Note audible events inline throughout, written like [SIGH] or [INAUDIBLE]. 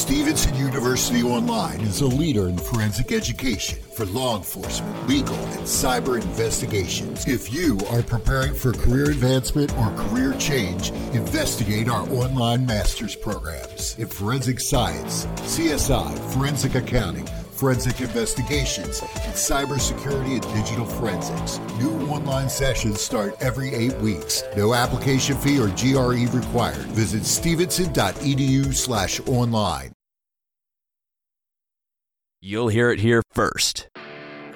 Stevenson University Online is a leader in forensic education for law enforcement, legal, and cyber investigations. If you are preparing for career advancement or career change, investigate our online master's programs in forensic science, CSI, forensic accounting, forensic investigations, and cybersecurity and digital forensics. New online sessions start every eight weeks. No application fee or GRE required. Visit stevenson.edu slash online. You'll hear it here first.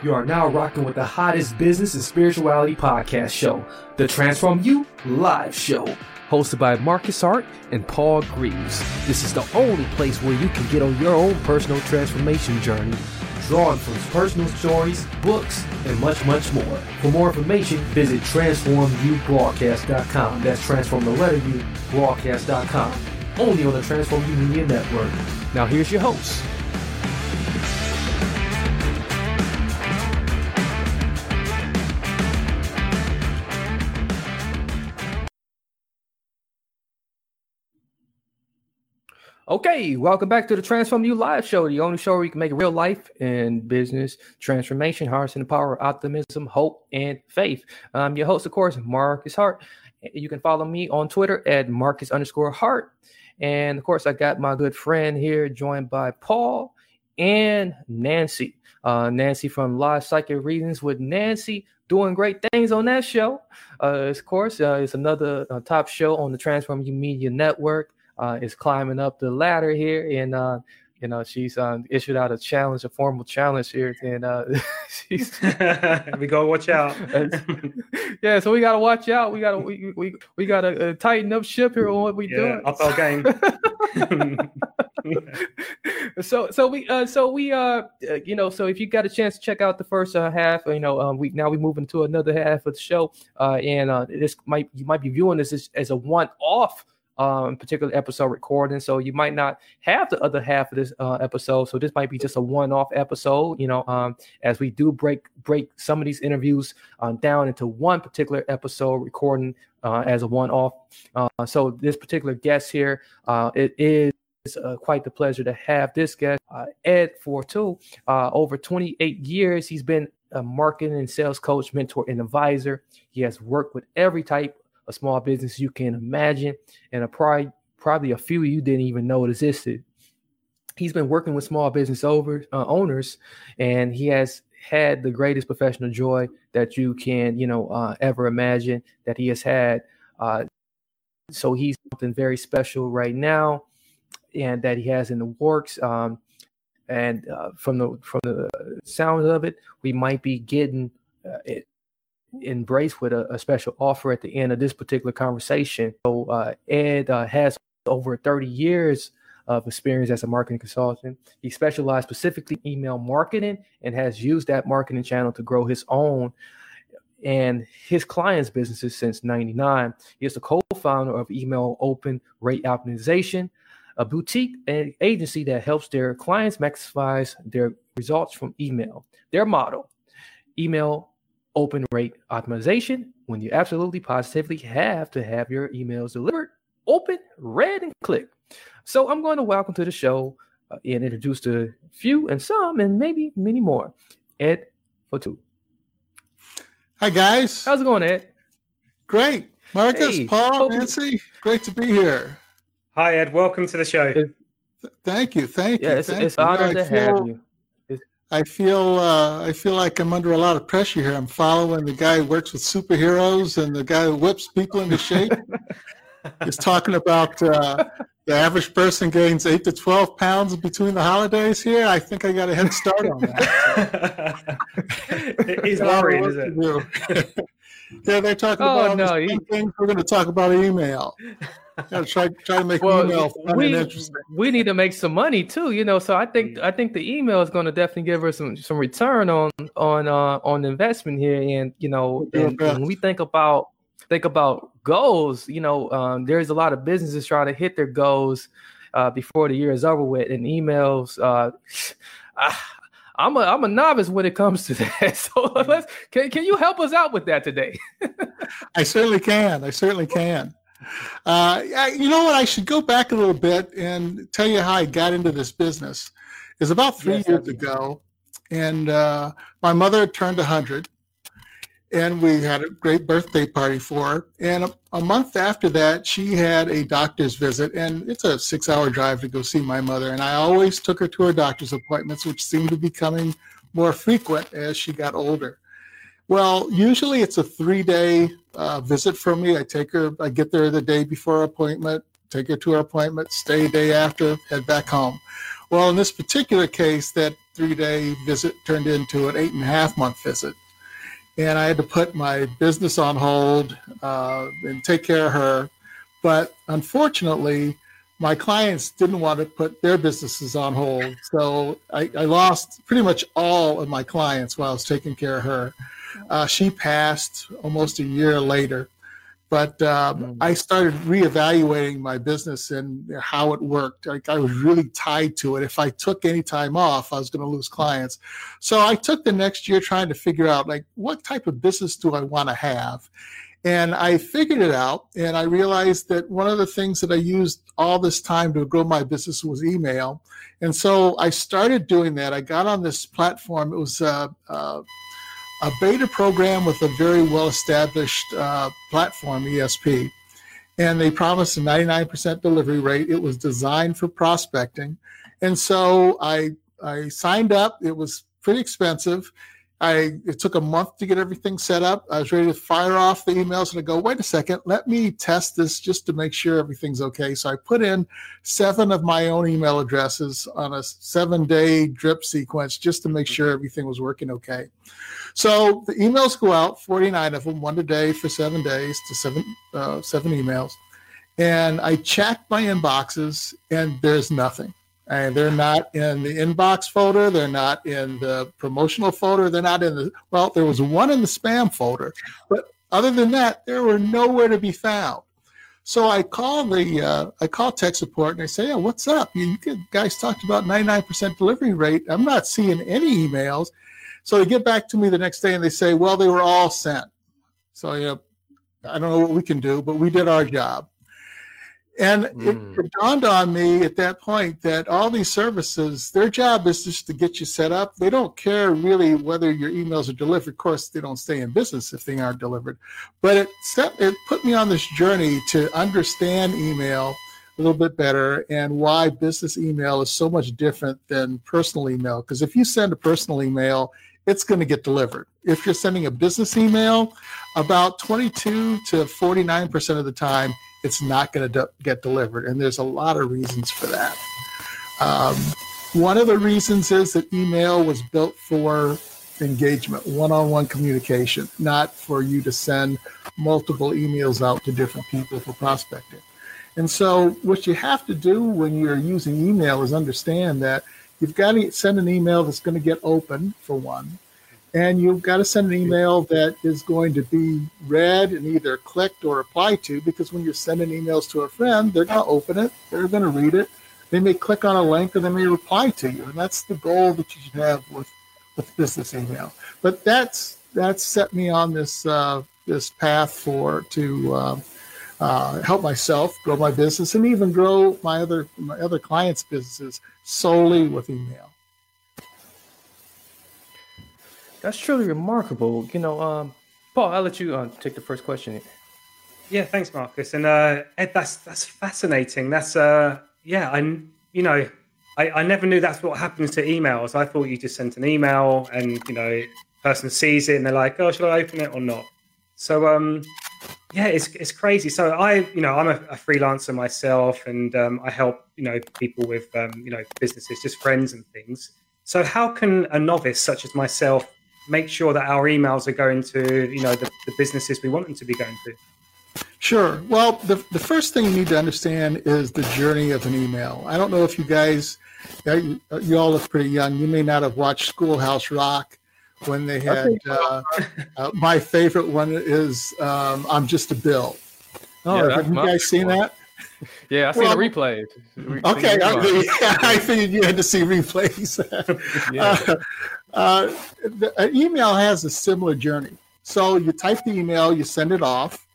You are now rocking with the hottest business and spirituality podcast show, the Transform You Live Show, hosted by Marcus Hart and Paul Greaves. This is the only place where you can get on your own personal transformation journey, drawn from personal stories, books, and much, much more. For more information, visit transformubroadcast.com. That's transform the letter U broadcast.com. Only on the Transform You Media Network. Now here's your host. Okay, welcome back to the Transform You Live Show, the only show where you can make real life and business transformation, harnessing the power of optimism, hope, and faith. I'm your host, of course, Marcus Hart. You can follow me on Twitter at Marcus underscore Hart. And of course, I got my good friend here, joined by Paul and Nancy. Uh, Nancy from Live Psychic Readings with Nancy doing great things on that show. Uh, of course, uh, it's another uh, top show on the Transform You Media Network uh, is climbing up the ladder here, and uh, you know she's um, issued out a challenge, a formal challenge here, and uh, [LAUGHS] she's [LAUGHS] we gotta watch out. [LAUGHS] yeah, so we gotta watch out. We gotta we we, we gotta uh, tighten up ship here on what we yeah, doing. Up our game. so so we uh so we uh, uh you know so if you got a chance to check out the first uh, half you know um we now we move into another half of the show uh and uh this might you might be viewing this as, as a one off um, particular episode recording. So you might not have the other half of this uh, episode. So this might be just a one-off episode. You know, um, as we do break break some of these interviews uh, down into one particular episode recording uh, as a one-off. Uh, so this particular guest here, uh, it is. Uh, quite the pleasure to have this guest, Ed Forteau. over 28 years, he's been a marketing and sales coach, mentor, and advisor. He has worked with every type a small business you can imagine, and a probably probably a few of you didn't even know it existed. He's been working with small business over uh, owners, and he has had the greatest professional joy that you can you know uh, ever imagine that he has had. Uh, so he's something very special right now, and that he has in the works. Um, and uh, from the from the sound of it, we might be getting uh, it, embrace with a, a, special offer at the end of this particular conversation. So uh, Ed uh, has over 30 years of experience as a marketing consultant. He specialized specifically email marketing and has used that marketing channel to grow his own and his clients' businesses since 99. He is the co-founder of Email Open Rate Optimization, a boutique agency that helps their clients maximize their results from email. Their model, email open rate optimization when you absolutely positively have to have your emails delivered, open, read, and click. So I'm going to welcome to the show uh, and introduce the few and some and maybe many more. Ed Forteau. Hi guys. How's it going, Ed? Great. Marcus, Hey, Paul, hope Nancy, great to be here. Hi Ed, welcome to the show. Thank you. Thank you. Yeah, it's, thank it's you. an honor I to feel, have you. I feel uh, I feel like I'm under a lot of pressure here. I'm following the guy who works with superheroes and the guy who whips people into shape. [LAUGHS] He's talking about uh, the average person gains eight to twelve pounds between the holidays here. I think I got a head start on that. it is [LAUGHS] Got a lot of worrying, work is it? to [LAUGHS] yeah, they're talking Oh, about all no, these you- things. We're going to talk about email. Try try to make Well, email we we need to make some money too, you know. So I think I think the email is going to definitely give us some some return on on uh, on investment here, and you know, We'll do our and, when we think about think about goals, you know, um, there's a lot of businesses trying to hit their goals uh, before the year is over with, and emails. Uh, I, [SIGHS] I'm a I'm a novice when it comes to [LAUGHS] that. So let's can can you help us out with that today? [LAUGHS] I certainly can. I certainly can. Uh, you know what? I should go back a little bit and tell you how I got into this business. It's about three Yes, years ago, and uh, my mother turned 100, and we had a great birthday party for her. And a, a month after that, she had a doctor's visit, and it's a six-hour drive to go see my mother. And I always took her to her doctor's appointments, which seemed to be becoming more frequent as she got older. Well, usually it's a three-day uh, visit for me. I take her, I get there the day before her appointment, take her to her appointment, stay day after, head back home. Well, in this particular case, that three-day visit turned into an eight and a half month visit, and I had to put my business on hold uh, and take care of her. But unfortunately, my clients didn't want to put their businesses on hold, so I, I lost pretty much all of my clients while I was taking care of her. Uh, she passed almost a year later, but um, Mm. I started reevaluating my business and how it worked. Like I was really tied to it. If I took any time off, I was going to lose clients. So I took the next year trying to figure out like what type of business do I want to have. And I figured it out, and I realized that one of the things that I used all this time to grow my business was email. And so I started doing that. I got on this platform. It was uh, uh, a beta program with a very well established uh, platform, ESP. And they promised a 99% delivery rate. It was designed for prospecting. And so I, I signed up. It was pretty expensive. I, it took a month to get everything set up. I was ready to fire off the emails and I go, wait a second, let me test this just to make sure everything's okay. So I put in seven of my own email addresses on a seven day drip sequence just to make sure everything was working okay. So the emails go out, 49 of them, one a day for seven days to seven, uh, seven emails. And I check my inboxes and there's nothing. And they're not in the inbox folder. They're not in the promotional folder. They're not in the, well, there was one in the spam folder. But other than that, there were nowhere to be found. So I call the uh, I call tech support and I say, "Yeah, what's up? You, you guys talked about 99% delivery rate. I'm not seeing any emails." So they get back to me the next day and they say, "Well, they were all sent." So know, I don't know what we can do, but we did our job. And Mm. it, it dawned on me at that point that all these services, their job is just to get you set up. They don't care really whether your emails are delivered. Of course, they don't stay in business if they aren't delivered. But it set, it put me on this journey to understand email a little bit better and why business email is so much different than personal email. Because if you send a personal email, it's going to get delivered. If you're sending a business email, about 22 to 49% of the time, it's not going to de- get delivered. And there's a lot of reasons for that. Um, one of the reasons is that email was built for engagement, one on one communication, not for you to send multiple emails out to different people for prospecting. And so, what you have to do when you're using email is understand that you've got to send an email that's going to get open, for one, and you've got to send an email that is going to be read and either clicked or replied to because when you're sending emails to a friend, they're going to open it, they're going to read it, they may click on a link or they may reply to you. And that's the goal that you should have with, with business email. But that's that's set me on this uh, this path for to uh, uh, help myself grow my business and even grow my other my other clients' businesses solely with email. That's truly remarkable. You know, um, Paul, I'll let you uh, take the first question. Yeah, thanks, Marcus. And uh, Ed, that's that's fascinating. That's uh, yeah, I you know, I, I never knew that's what happens to emails. I thought you just sent an email and you know, person sees it and they're like, oh, should I open it or not? So um, yeah, it's it's crazy. So I, you know, I'm a, a freelancer myself, and um, I help you know people with um, you know businesses, just friends and things. So how can a novice such as myself make sure that our emails are going to you know the, the businesses we want them to be going to? Sure. Well, the, the first thing you need to understand is the journey of an email. I don't know if you guys, you, you all look pretty young. You may not have watched Schoolhouse Rock when they had, uh, uh, my favorite one is um, I'm Just a Bill. Oh, Yeah, have you guys seen favorite that? Yeah, I seen Well, the replay. Okay, I. I figured you had to see replays. [LAUGHS] Yeah. Uh, uh, the, an email has a similar journey. So you type the email, you send it off.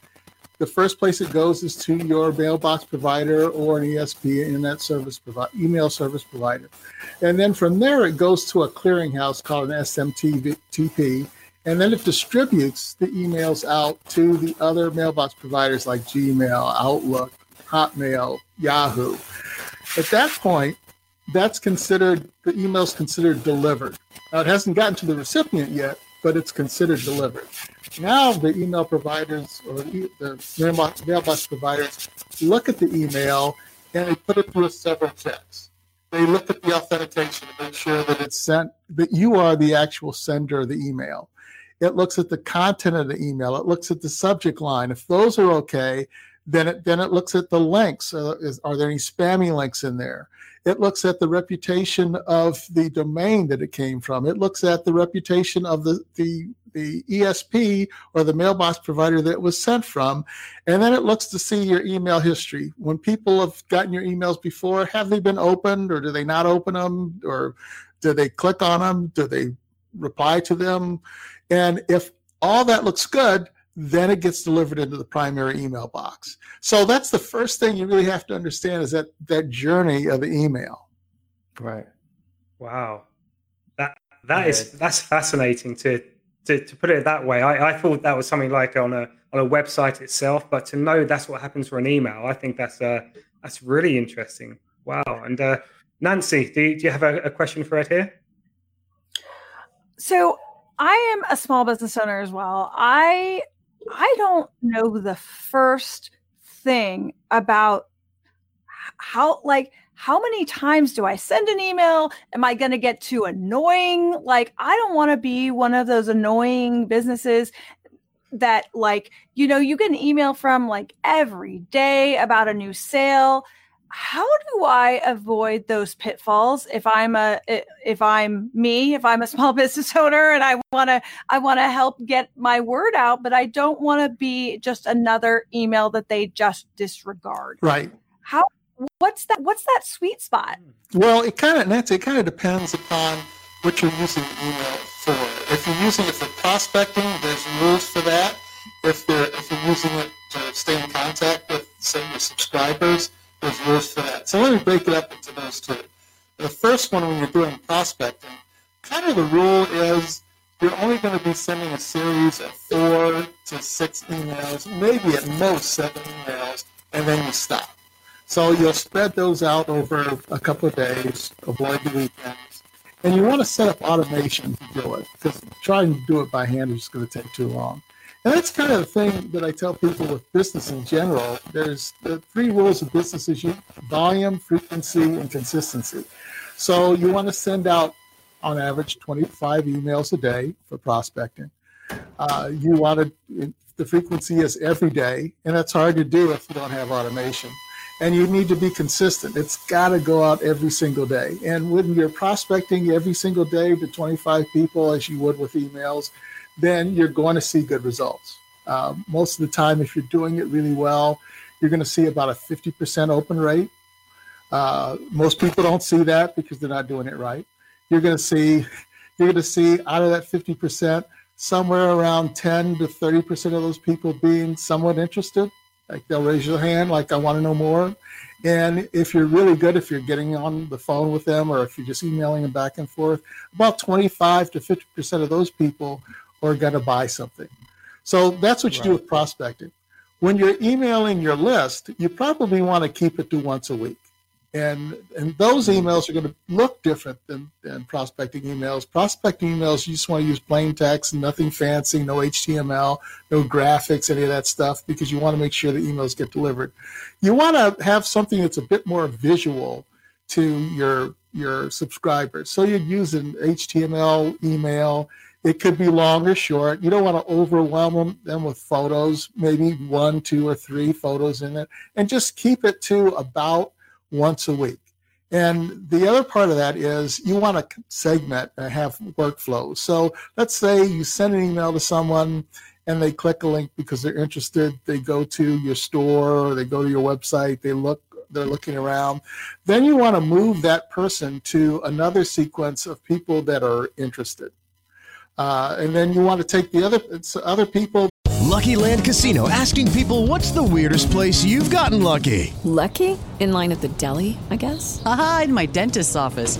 the first place it goes is to your mailbox provider or an ESP, internet service provider, email service provider. And then from there, it goes to a clearinghouse called an SMTP. And then it distributes the emails out to the other mailbox providers like Gmail, Outlook, Hotmail, Yahoo. At that point, that's considered, the email is considered delivered. Now, it hasn't gotten to the recipient yet, but it's considered delivered. Now the email providers or the mailbox, mailbox providers look at the email and they put it through a several checks. They look at the authentication to make sure that it's sent, that you are the actual sender of the email. It looks at the content of the email. It looks at the subject line. If those are okay, then it then it looks at the links. Uh, is, are there any spammy links in there? It looks at the reputation of the domain that it came from. It looks at the reputation of the, the, the ESP or the mailbox provider that it was sent from. And then it looks to see your email history. When people have gotten your emails before, have they been opened or do they not open them? Or do they click on them? Do they reply to them? And if all that looks good, then it gets delivered into the primary email box. So that's the first thing you really have to understand is that that journey of the email. Right. Wow. That that yeah. is that's fascinating to, to to put it that way. I, I thought that was something like on a on a website itself, but to know that's what happens for an email, I think that's uh that's really interesting. Wow. And uh, Nancy, do you, do you have a, a question for Ed here? So I am a small business owner as well. I I don't know the first thing about how like how many times do I send an email? Am I going to get too annoying? Like I don't want to be one of those annoying businesses that like you know you get an email from like every day about a new sale how do I avoid those pitfalls if I'm a if I'm me, if I'm a small [LAUGHS] business owner and I want to I want to help get my word out, but I don't want to be just another email that they just disregard. Right. How what's that what's that sweet spot? Well, it kind of Nancy, it kind of depends upon what you're using email for. If you're using it for prospecting, there's rules for that. If you're if you're using it to stay in contact with say your subscribers, for that. So let me break it up into those two. The first one, when you're doing prospecting, kind of the rule is you're only going to be sending a series of four to six emails, maybe at most seven emails, and then you stop. So you'll spread those out over a couple of days, avoid the weekends. And you want to set up automation to do it, because trying to do it by hand is just going to take too long. And that's kind of the thing that I tell people with business in general. There's the three rules of business is volume, frequency, and consistency. So you want to send out on average 25 emails a day for prospecting. Uh, you want to, the frequency is every day, and that's hard to do if you don't have automation. And you need to be consistent. It's got to go out every single day. And when you're prospecting every single day to 25 people, as you would with emails, then you're going to see good results. Uh, most of the time, if you're doing it really well, you're going to see about a 50% open rate. Uh, most people don't see that because they're not doing it right. You're going to see, you're going to see out of that 50%, somewhere around 10 to 30% of those people being somewhat interested. Like they'll raise your hand, like I want to know more. And if you're really good, if you're getting on the phone with them or if you're just emailing them back and forth, about 25 to 50% of those people or going to buy something. So that's what you right. do with prospecting. When you're emailing your list, you probably want to keep it to once a week. And and those mm-hmm. emails are going to look different than, than prospecting emails. Prospecting emails, you just want to use plain text, nothing fancy, no HTML, no graphics, any of that stuff, because you want to make sure the emails get delivered. You want to have something that's a bit more visual to your your subscribers. So you'd use an HTML email it could be long or short. You don't want to overwhelm them, them with photos, maybe one, two, or three photos in it, and just keep it to about once a week. And the other part of that is you want to segment and have workflows. So let's say you send an email to someone and they click a link because they're interested. They go to your store or they go to your website. They look, they're looking around. Then you want to move that person to another sequence of people that are interested. Uh, and then you want to take the other other people. Lucky Land Casino asking people what's the weirdest place you've gotten lucky? Lucky? In line at the deli, I guess? Aha, in my dentist's office.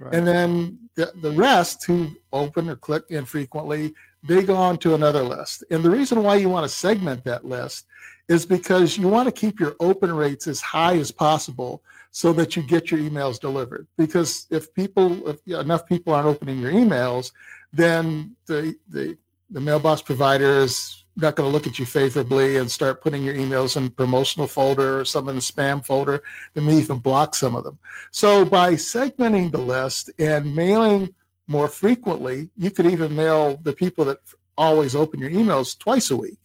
Right. And then the, the rest who open or click infrequently, they go on to another list. And the reason why you want to segment that list is because you want to keep your open rates as high as possible so that you get your emails delivered. Because if people, if enough people aren't opening your emails, then the the, the mailbox provider is not going to look at you favorably and start putting your emails in promotional folder or some in the spam folder. They may even block some of them. So by segmenting the list and mailing more frequently, you could even mail the people that always open your emails twice a week.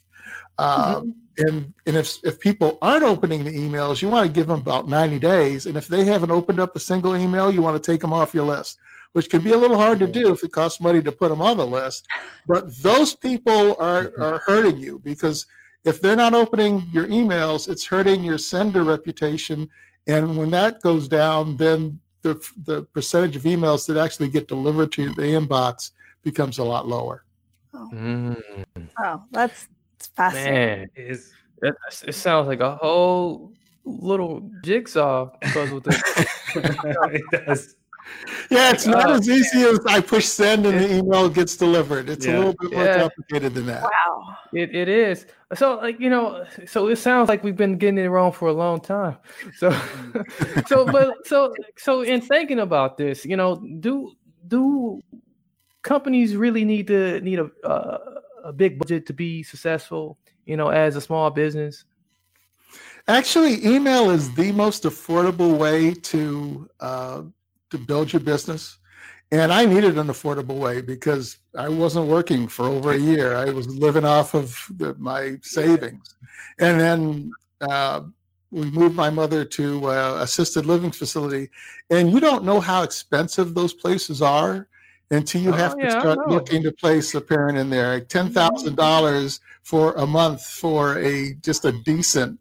Mm-hmm. Um, and and if if people aren't opening the emails, you want to give them about 90 days. And if they haven't opened up a single email, you want to take them off your list which can be a little hard to do if it costs money to put them on the list. But those people are, are hurting you because if they're not opening your emails, it's hurting your sender reputation. And when that goes down, then the, the percentage of emails that actually get delivered to the inbox becomes a lot lower. Oh, mm. oh that's, that's fascinating. Man, it, is, it, it sounds like a whole little jigsaw puzzle. [LAUGHS] it does yeah, it's not oh, as easy as I push send and the email gets delivered. It's yeah. a little bit more yeah. complicated than that. Wow. It, it is. So like, you know, so it sounds like we've been getting it wrong for a long time. So [LAUGHS] so but so so in thinking about this, you know, do do companies really need to need a uh, a big budget to be successful, you know, as a small business? Actually, email is the most affordable way to uh, to build your business. And I needed an affordable way because I wasn't working for over a year. I was living off of the, my savings. And then uh, we moved my mother to uh, assisted living facility. And you don't know how expensive those places are until you oh, have to yeah, start looking to place a parent in there. Like ten thousand dollars for a month for a just a decent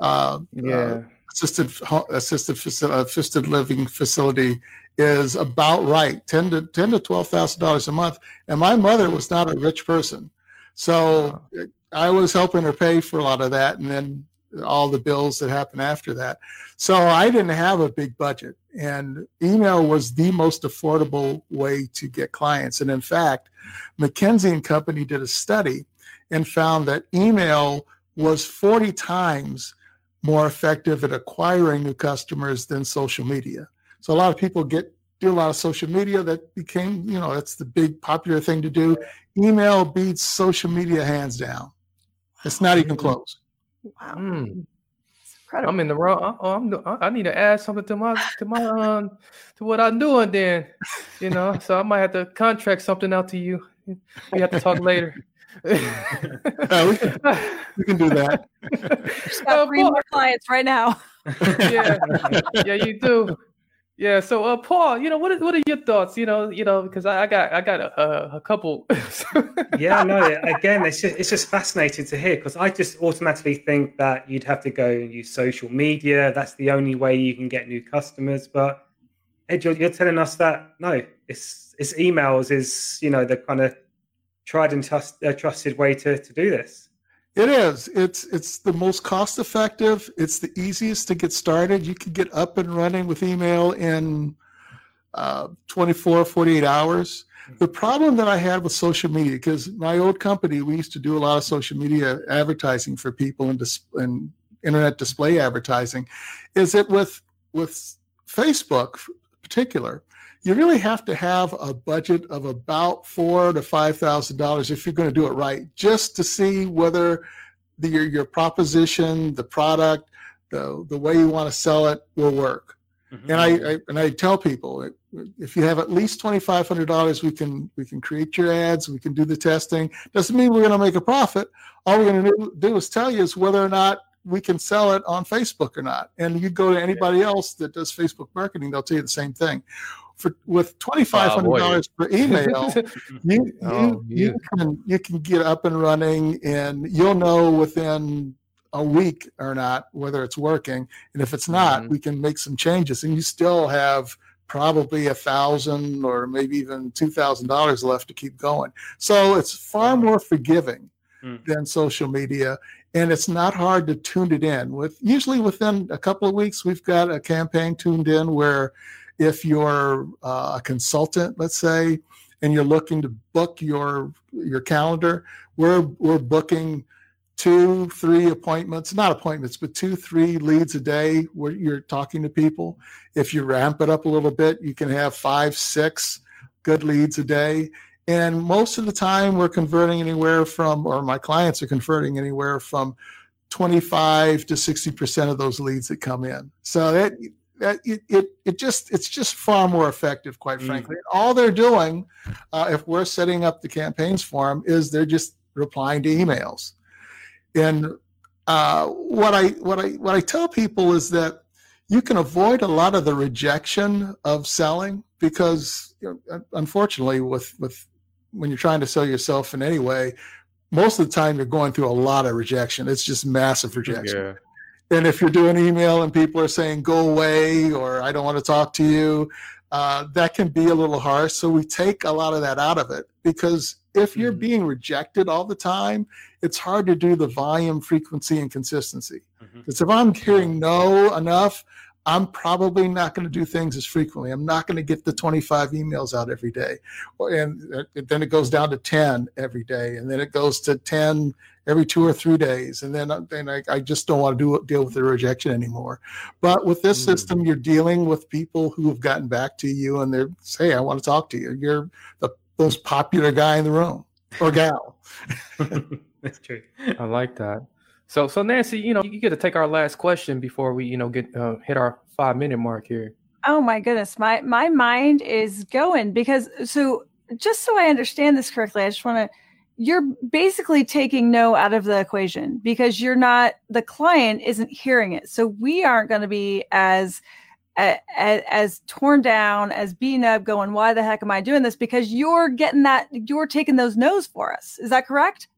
uh, yeah. Uh, assisted assisted assisted living facility is about right 10 to 10 to 12 thousand dollars a month. And my mother was not a rich person. So i was helping her pay for a lot of that and then all the bills that happened after that. So i didn't have a big budget. And email was the most affordable way to get clients. And in fact mckinsey and company did a study and found that email was 40 times more effective at acquiring new customers than social media. So a lot of people get do a lot of social media that became, you know, that's the big popular thing to do. Email beats social media hands down. It's not even close. Wow. Mm. I'm in the wrong. Oh, I'm, I need to add something to my to my um to what I'm doing. Then, you know, so I might have to contract something out to you. We have to talk later uh, we, can, [LAUGHS] we, can, do that. Just got uh, three more clients right now. [LAUGHS] yeah, yeah, you do. Yeah. So, uh, Paul, you know, what are, what are your thoughts? You know, you know, because I, I, got I got a, a couple. [LAUGHS] yeah, no. Again, it's just it's just fascinating to hear because I just automatically think that you'd have to go and use social media. That's the only way you can get new customers. But Ed, you're, you're telling us that no, it's it's emails is you know the kind of tried and trust, uh, trusted way to, to do this. It is. It's it's the most cost effective. It's the easiest to get started. You can get up and running with email in uh, 24, 48 hours. The problem that I had with social media, because my old company, we used to do a lot of social media advertising for people and, dis- and internet display advertising, is that with with Facebook, particular, you really have to have a budget of about four to five thousand dollars if you're going to do it right, just to see whether the, your your proposition, the product, the the way you want to sell it will work. Mm-hmm. And I, I, and I tell people if you have at least twenty five hundred dollars, we can we can create your ads, we can do the testing. Doesn't mean we're going to make a profit. All we're going to do is tell you is whether or not we can sell it on Facebook or not. And you go to anybody else that does Facebook marketing, they'll tell you the same thing. For with twenty five hundred dollars per email, [LAUGHS] you, Oh, you, you can you can get up and running, and you'll know within a week or not whether it's working. And if it's not, we can make some changes, and you still have probably a thousand or maybe even two thousand dollars left to keep going. So it's far more forgiving than social media, and it's not hard to tune it in. With usually within a couple of weeks, we've got a campaign tuned in where if you're uh, a consultant, let's say, and you're looking to book your your calendar, we're we're booking two, three appointments, not appointments, but two, three leads a day where you're talking to people. If you ramp it up a little bit, you can have five, six good leads a day. And most of the time, we're converting anywhere from, or my clients are converting anywhere from 25 to 60% of those leads that come in. So that, that it, it, it just, it's just far more effective, quite frankly. All they're doing, uh, if we're setting up the campaigns for them, is they're just replying to emails. And uh, what I what I what I tell people is that you can avoid a lot of the rejection of selling because you know, unfortunately with with when you're trying to sell yourself in any way, most of the time you're going through a lot of rejection. It's just massive rejection. Yeah. And if you're doing email and people are saying go away or I don't want to talk to you, uh, that can be a little harsh. So we take a lot of that out of it because if you're being rejected all the time, it's hard to do the volume, frequency, and consistency. Because if I'm hearing no enough, I'm probably not going to do things as frequently. I'm not going to get the 25 emails out every day. And uh, then it goes down to 10 every day. And then it goes to 10 every two or three days. And then, uh, then I, I just don't want to do, deal with the rejection anymore. But with this system, you're dealing with people who have gotten back to you and they're say, hey, I want to talk to you. You're the most popular guy in the room or gal. [LAUGHS] That's true. I like that. So, so Nancy, you know, you get to take our last question before we, you know, get uh, hit our five minute mark here. Oh my goodness, my my mind is going because so just so I understand this correctly, I just want to you're basically taking no out of the equation because you're not the client isn't hearing it. So we aren't going to be as as, as torn down as beaten up going why the heck am i doing this because you're getting that you're taking those no's for us is that correct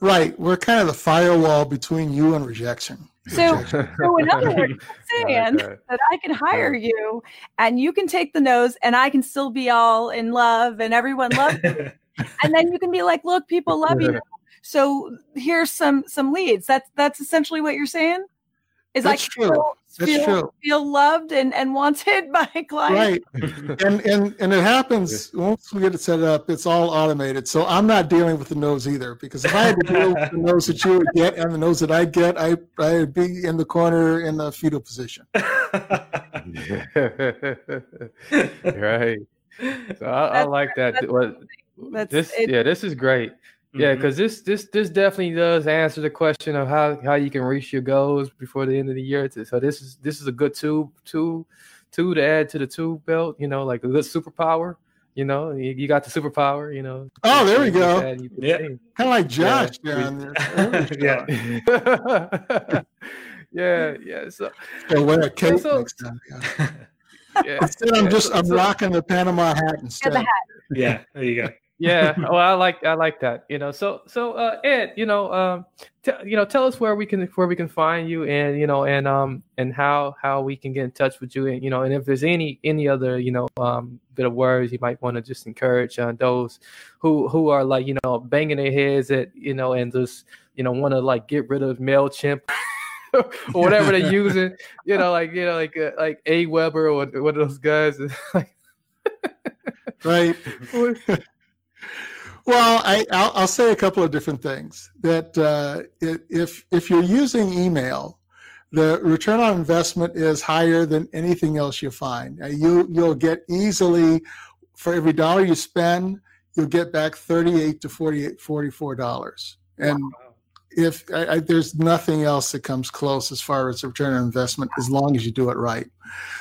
Right. We're kind of the firewall between you and rejection. So, so in other words, [LAUGHS] you're saying that. that I can hire you and you can take the nose and I can still be all in love and everyone loves you. [LAUGHS] and then you can be like, look, people love you. [LAUGHS] So here's some some leads. That's that's essentially what you're saying? Is That's I true. feel, That's feel, true. feel loved and, and wanted [LAUGHS] by clients. Right. and and and it happens once we get it set up, it's all automated. So I'm not dealing with the nose either because if I had to deal with the nose that you would get and the nose that I get, I I'd be in the corner in the fetal position. [LAUGHS] [LAUGHS] right. So I, I like that. that's What- That's- this, it- yeah, this is great. Yeah, mm-hmm. because this this this definitely does answer the question of how how you can reach your goals before the end of the year. So this is this is a good tool tool tool to add to the tool belt. You know, like a good superpower. You know, you, you got the superpower. You know. Oh, there we go. add- you can Yeah. Kind of like Josh Yeah. down there. [LAUGHS] yeah. [LAUGHS] yeah, yeah. So, So wear a cape so- next time. Yeah. [LAUGHS] yeah, Instead, I'm yeah, just so- I'm so- rocking the Panama hat instead. the hat. Yeah. There you go. Yeah well i like i like that you know so so uh ed you know um t- you know tell us where we can where we can find you and you know and um and how how we can get in touch with you and you know and if there's any any other you know um bit of words you might want to just encourage uh, those who who are like you know banging their heads at you know and just you know want to like get rid of mailchimp or whatever they're using you know like you know like uh, like a weber or one of those guys right. Well, I, I'll, I'll say a couple of different things. That uh, if if you're using email, the return on investment is higher than anything else you find. Uh, you you'll get easily for every dollar you spend, you'll get back 38 to 48 44 dollars. And if I, I, there's nothing else that comes close as far as return on investment, as long as you do it right.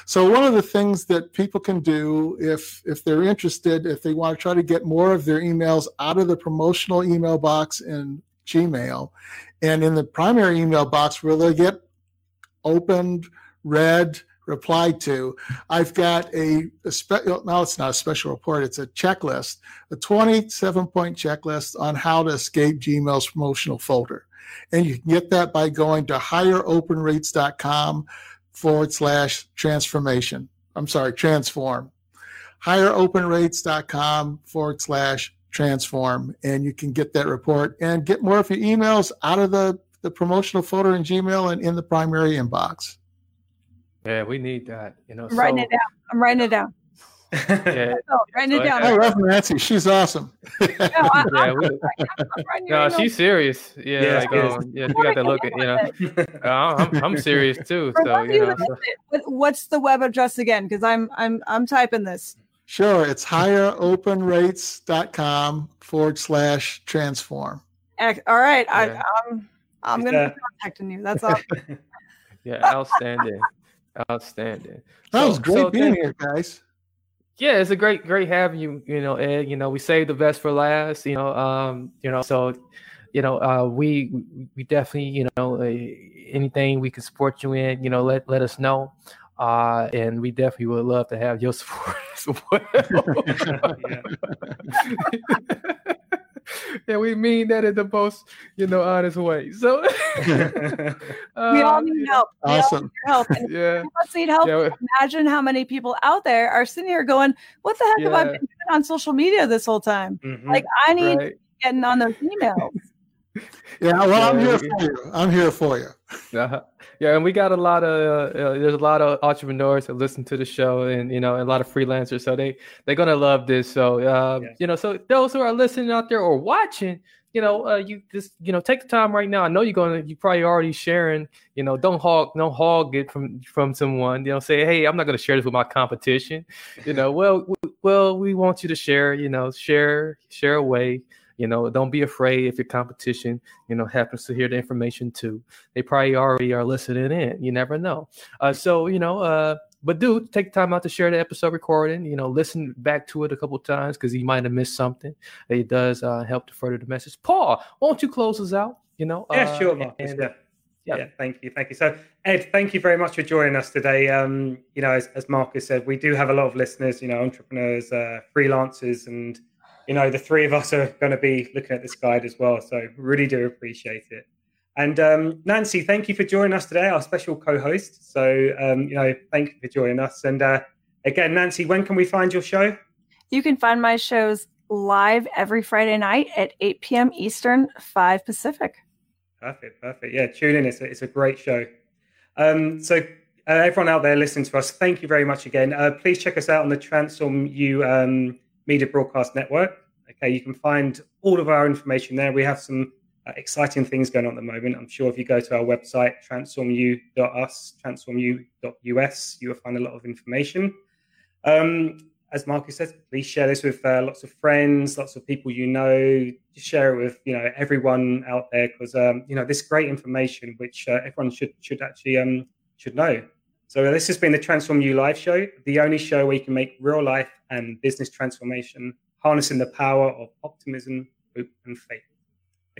So one of the things that people can do if if they're interested, if they want to try to get more of their emails out of the promotional email box in Gmail. And in the primary email box where they get opened, read, replied to, I've got a, a spe- no, it's not a special report, it's a checklist, a 27 point checklist on how to escape Gmail's promotional folder. And you can get that by going to higheropenrates.com forward slash transformation. I'm sorry, transform. Higheropenrates.com forward slash transform. And you can get that report and get more of your emails out of the, the promotional folder in Gmail and in the primary inbox. Yeah, we need that. You know, I'm writing so- it down. I'm writing it down. [LAUGHS] Yeah, Oh, writing it down. I love Nancy. She's awesome. No, I, [LAUGHS] yeah, I'm, we, I'm writing your no, she's serious. Yeah, Yeah, like, she is. um, yeah, she got that look. at- You know, [LAUGHS] Uh, I'm, I'm serious too. For So you you know, so- missed it, what- what's the web address again? Because I'm I'm I'm typing this. Sure. It's higheropenrates.com forward slash transform. All right, Yeah. I, I'm I'm gonna be contacting you. That's all. yeah, outstanding, outstanding. That So- was great so being thank- here, guys. Yeah, it's a great, great having you. You know, Ed. You know, we saved the best for last. You know, um, you know, so, you know, uh, we we definitely, you know, uh, anything we can support you in, you know, let let us know. Uh, and we definitely would love to have your [LAUGHS] support as well. [LAUGHS] [LAUGHS] [LAUGHS] yeah, we mean that in the most, you know, honest way. So, [LAUGHS] we all uh, need help. We all Awesome. need help. And [LAUGHS] if Yeah. any of need help. Yeah, Imagine how many people out there are sitting here going, "What the heck have I been doing on social media this whole time? Mhm. Like, I need right. getting on those emails." Yeah, well, I'm here we- for you. I'm here for you. Uh-huh. Yeah, and we got a lot of uh, uh, there's a lot of entrepreneurs that listen to the show, and you know, a lot of freelancers. So they they're gonna love this. So uh, Yeah. you know, so those who are listening out there or watching, you know, uh, you just you know take the time right now. I know you're gonna you probably already sharing. You know, don't hog don't hog it from from someone. You know, say hey, I'm not gonna share this with my competition. You know, well w- well we want you to share. You know, share share away. You know, don't be afraid if your competition, you know, happens to hear the information too they probably already are listening in. You never know. Uh, so you know, uh, but do take time out to share the episode recording. You know, listen back to it a couple times because you might have missed something. It does uh, help to further the message. Paul, won't you close us out? You know, Yeah, uh, sure, Marcus. and- yeah. yeah. yeah. thank you, thank you. So, Ed, thank you very much for joining us today. Um, you know, as, as Marcus said, we do have a lot of listeners. You know, entrepreneurs, uh, freelancers, and you know, the three of us are going to be looking at this guide as well. So, really do appreciate it. And um, Nancy, thank you for joining us today, our special co-host. So, um, you know, thank you for joining us. And uh, again, Nancy, when can we find your show? You can find my shows live every Friday night at 8 p.m. Eastern, 5 Pacific. Perfect, perfect. Yeah, tune in. It's a, it's a great show. Um, so, uh, everyone out there listening to us, thank you very much again. Uh, please check us out on the Transform You um, Media Broadcast Network. Okay, you can find all of our information there. We have some uh, exciting things going on at the moment. I'm sure if you go to our website, transformu.us, transformu.us, you will find a lot of information. Um, as Marcus says, please share this with uh, lots of friends, lots of people you know. Just share it with you know everyone out there because um, you know this great information which uh, everyone should should actually um, should know. So this has been the Transform You Live Show, the only show where you can make real life and business transformation, harnessing the power of optimism, hope, and faith.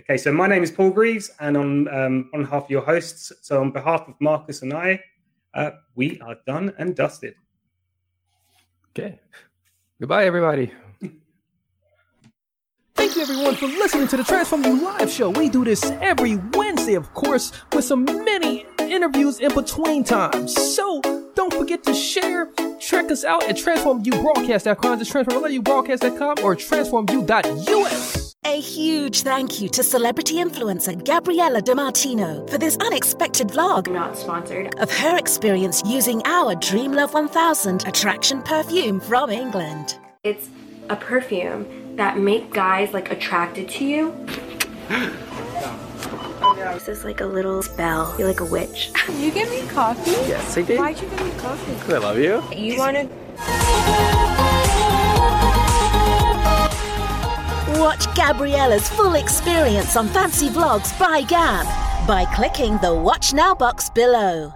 Okay, so my name is Paul Greaves, and on um, on behalf of your hosts, so on behalf of Marcus and I, uh, we are done and dusted. Okay. Goodbye, everybody. Thank you, everyone, for listening to the Transform You Live show. We do this every Wednesday, of course, with some many interviews in between times. So don't forget to share. Check us out at transformubroadcast.com, just transformubroadcast.com or transformu.us. A huge thank you to celebrity influencer Gabriella DiMartino for this unexpected vlog. Not sponsored. Of her experience using our Dream Love 1000 attraction perfume from England. It's a perfume that makes guys like attracted to you. [LAUGHS] This is like a little spell. You're like a witch. [LAUGHS] Can you give me coffee? Yes, I did. Why'd you give me coffee? Because I love you. You wanted. Watch Gabriella's full experience on Fancy Vlogs by Gab by clicking the Watch Now box below.